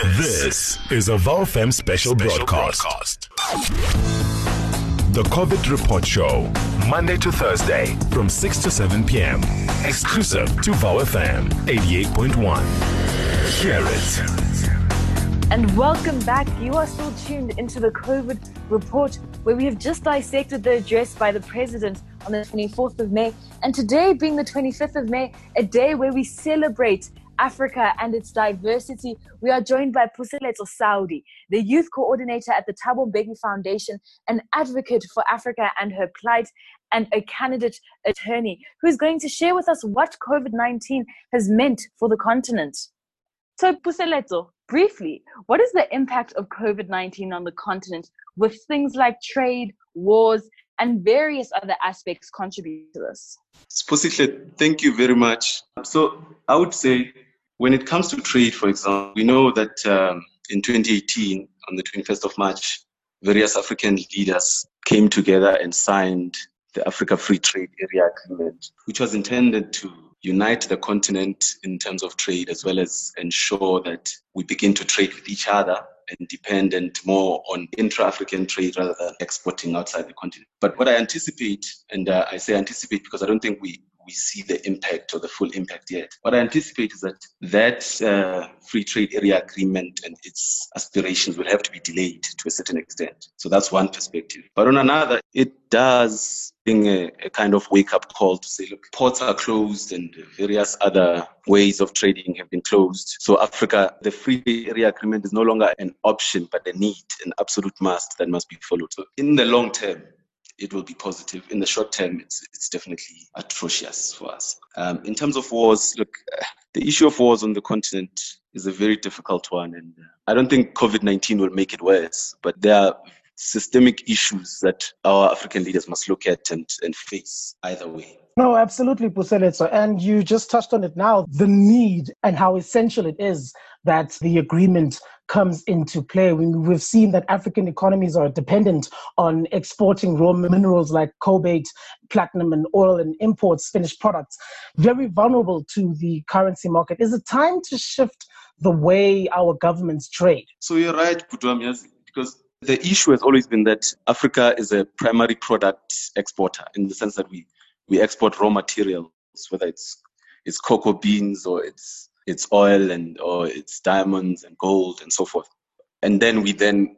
This is a VOW FM special, broadcast. The COVID Report Show, Monday to Thursday from 6 to 7 p.m. Exclusive to VOW FM 88.1. Hear it. And welcome back. You are still tuned into the COVID report, where we have just dissected the address by the president on the 24th of May. And today, being the 25th of May, a day where we celebrate Africa and its diversity. We are joined by Puseletso Sauli, the youth coordinator at the Thabo Mbeki Foundation, an advocate for Africa and her plight, and a candidate attorney who is going to share with us what COVID 19 has meant for the continent. So, Puseletso, briefly, what is the impact of COVID 19 on the continent with things like trade, wars, and various other aspects contribute to this? Thank you very much. So, I would say when it comes to trade, for example, we know that um, in 2018, on the 21st of March, various African leaders came together and signed the Africa Free Trade Area Agreement, which was intended to unite the continent in terms of trade as well as ensure that we begin to trade with each other and dependent more on intra-African trade rather than exporting outside the continent. But what I anticipate, and uh, I say anticipate because I don't think we we see the impact or the full impact yet. What I anticipate is that that uh, free trade area agreement and its aspirations will have to be delayed to a certain extent. So that's one perspective. But on another, it does bring a, a kind of wake up call to say, look, ports are closed and various other ways of trading have been closed. So Africa, the free area agreement is no longer an option, but a need, an absolute must that must be followed. So in the long term, it will be positive. In the short term, it's, it's definitely atrocious for us. Um, in terms of wars, look, uh, the issue of wars on the continent is a very difficult one. And uh, I don't think COVID 19 will make it worse, but there are systemic issues that our African leaders must look at and, and face either way. No, absolutely, Puseletso. And you just touched on it now the need and how essential it is that the agreement comes into play. We've seen that African economies are dependent on exporting raw minerals like cobalt, platinum, and oil, and imports finished products, very vulnerable to the currency market. Is it time to shift the way our governments trade? So you're right, Putuam, because the issue has always been that Africa is a primary product exporter in the sense that we, we export raw materials, whether it's it's cocoa beans or it's it's oil and or it's diamonds and gold and so forth. And then we then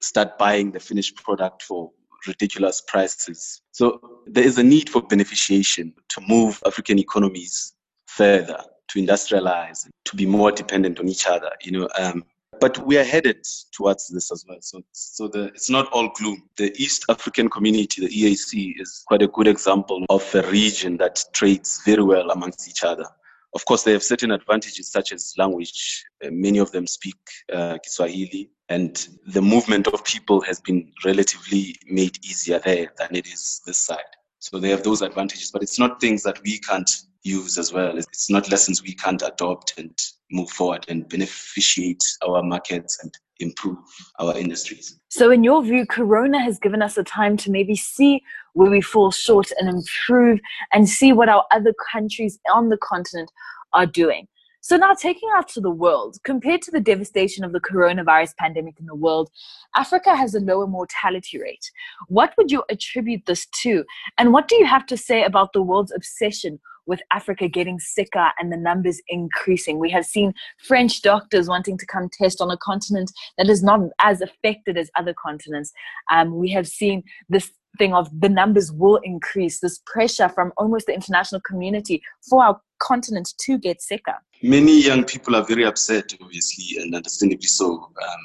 start buying the finished product for ridiculous prices. So there is a need for beneficiation to move African economies further, to industrialize, to be more dependent on each other. You know, um, but we are headed towards this as well. So, so the, it's not all gloom. The East African community, the EAC, is quite a good example of a region that trades very well amongst each other. Of course, they have certain advantages such as language. Uh, many of them speak uh, Kiswahili, and the movement of people has been relatively made easier there than it is this side. So they have those advantages, but it's not things that we can't use as well. It's not lessons we can't adopt and move forward and beneficiate our markets and improve our industries. So, in your view, Corona has given us a time to maybe see where we fall short and improve and see what our other countries on the continent are doing. So, now taking out to the world, compared to the devastation of the coronavirus pandemic in the world, Africa has a lower mortality rate. What would you attribute this to? And what do you have to say about the world's obsession with Africa getting sicker and the numbers increasing. We have seen French doctors wanting to come test on a continent that is not as affected as other continents. Um, we have seen this thing of the numbers will increase, this pressure from almost the international community for our continent to get sicker. Many young people are very upset, obviously, and understandably so, um,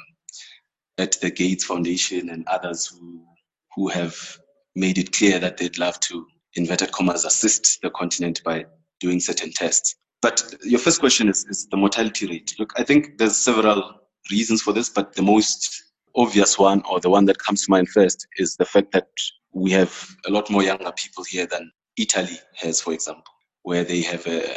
at the Gates Foundation and others who who have made it clear that they'd love to inverted commas, assist the continent by doing certain tests. But your first question is, is the mortality rate. Look, I think there's several reasons for this, but the most obvious one, or the one that comes to mind first, is the fact that we have a lot more younger people here than Italy has, for example, where they have a,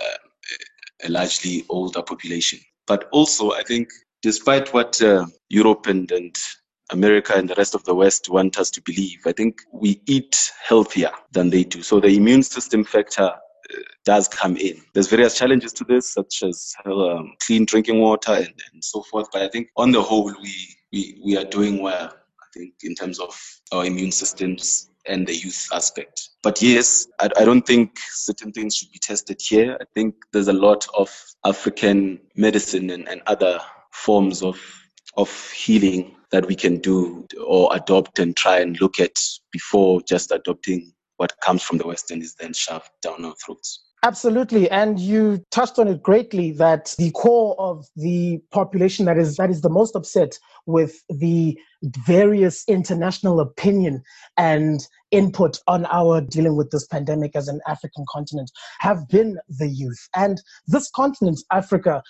a largely older population. But also, I think, despite what uh, Europe and, and America and the rest of the West want us to believe. I think we eat healthier than they do. So the immune system factor does come in. There's various challenges to this, such as um, clean drinking water and, and so forth. But I think on the whole, we, we, we are doing well, I think, in terms of our immune systems and the youth aspect. But yes, I, I don't think certain things should be tested here. I think there's a lot of African medicine and, and other forms of of healing that we can do or adopt and try and look at before just adopting what comes from the West and is then shoved down our throats. Absolutely, and you touched on it greatly that the core of the population that is that is the most upset with the various international opinion and input on our dealing with this pandemic as an African continent have been the youth. And this continent, Africa,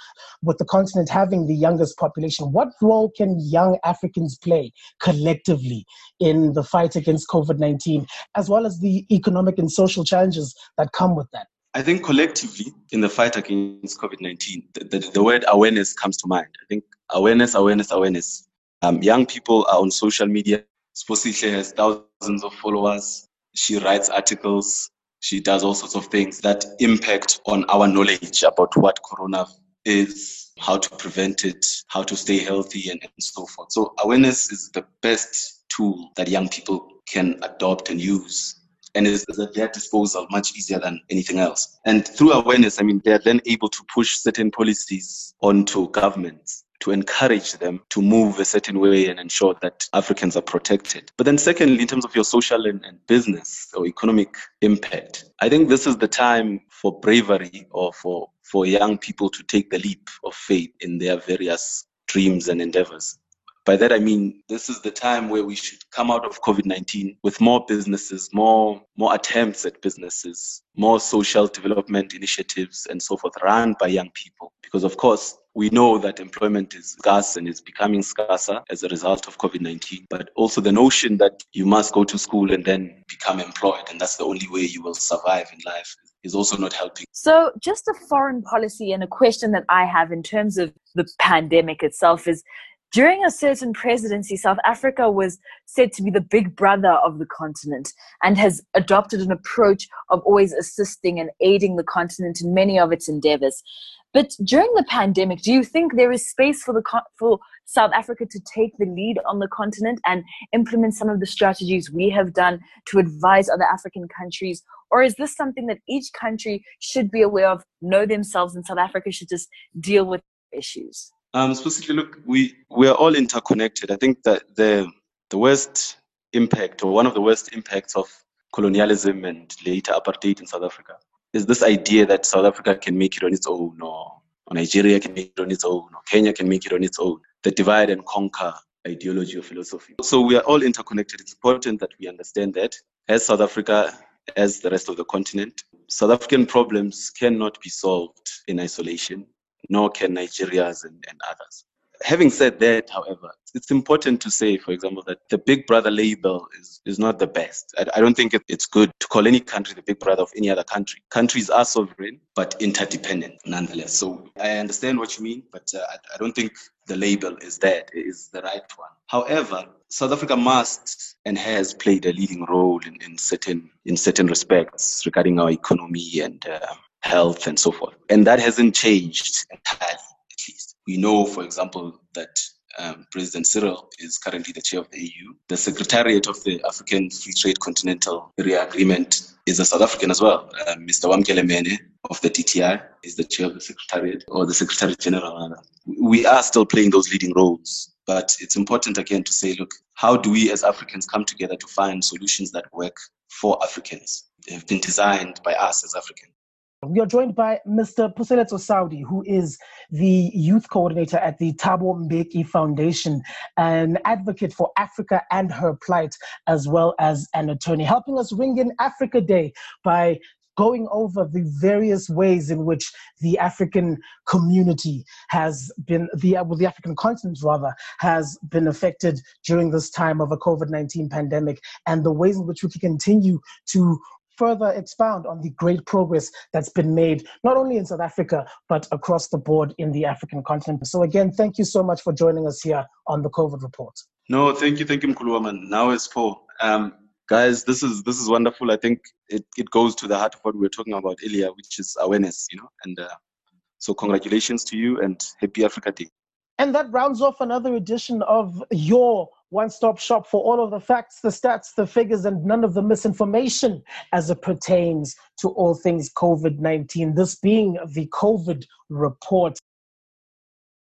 with the continent having the youngest population, what role can young Africans play collectively in the fight against COVID 19, as well as the economic and social challenges that come with that? I think collectively in the fight against COVID 19, the, the, the, word awareness comes to mind. I think awareness, awareness, awareness. Um, young people are on social media. Sposihle has thousands of followers. She writes articles. She does all sorts of things that impact on our knowledge about what corona is, how to prevent it, how to stay healthy, and, and so forth. So, awareness is the best tool that young people can adopt and use and is, at their disposal much easier than anything else. And through awareness, I mean, they're then able to push certain policies onto governments to encourage them to move a certain way and ensure that Africans are protected. But then, secondly, in terms of your social and, and, business or economic impact, I think this is the time for bravery or for, for young people to take the leap of faith in their various dreams and endeavors. By that, I mean, this is the time where we should come out of COVID 19 with more businesses, more, more attempts at businesses, more social development initiatives, and so forth, run by young people. Because, of course, we know that employment is scarce and is becoming scarcer as a result of COVID 19, but also the notion that you must go to school and then become employed, and that's the only way you will survive in life is also not helping. So, just a foreign policy and a question that I have in terms of the pandemic itself is during a certain presidency, South Africa was said to be the big brother of the continent and has adopted an approach of always assisting and aiding the continent in many of its endeavors. But during the pandemic, do you think there is space for the for South Africa to take the lead on the continent and implement some of the strategies we have done to advise other African countries? Or is this something that each country should be aware of, know themselves, and South Africa should just deal with issues? Um, specifically, look, we we are all interconnected. I think that the the worst impact, or one of the worst impacts of colonialism and later apartheid in South Africa, is this idea that South Africa can make it on its own, or, or Nigeria can make it on its own, or Kenya can make it on its own. The divide and conquer ideology or philosophy. So we are all interconnected. It's important that we understand that as South Africa, as the rest of the continent, South African problems cannot be solved in isolation nor can Nigerians and, and others. Having said that, however, it's important to say, for example, that the Big Brother label is, is not the best. I, I don't think it, it's good to call any country the Big Brother of any other country. Countries are sovereign, but interdependent nonetheless. So I understand what you mean, but uh, I, I don't think the label is that is the right one. However, South Africa must and has played a leading role in, in certain in certain respects regarding our economy and uh, health, and so forth. And that hasn't changed entirely, at least. We know, for example, that um, President Cyril is currently the chair of the AU. The Secretariat of the African Free Trade Continental Area Agreement is a South African as well. Uh, Mr. Wamkele Mene of the DTI is the chair of the Secretariat, or the Secretary General. We are still playing those leading roles. But it's important again to say, look, how do we as Africans come together to find solutions that work for Africans? They have been designed by us as Africans. We are joined by Mr. Puseletso Sauli, who is the youth coordinator at the Thabo Mbeki Foundation, an advocate for Africa and her plight, as well as an attorney, helping us ring in Africa Day by going over the various ways in which the African community has been, the, well, the African continent rather, has been affected during this time of a COVID 19 pandemic and the ways in which we can continue to further expound on the great progress that's been made, not only in South Africa, but across the board in the African continent. So, again, thank you so much for joining us here on the COVID report. No, thank you. Thank you, Mkuluwaman. Now it's Paul. Um, guys, this is this is wonderful. I think it, it goes to the heart of what we were talking about earlier, which is awareness, you know. And uh, so, congratulations to you and happy Africa Day. And that rounds off another edition of your one stop shop for all of the facts, the stats, the figures, and none of the misinformation as it pertains to all things COVID 19. This being the COVID report.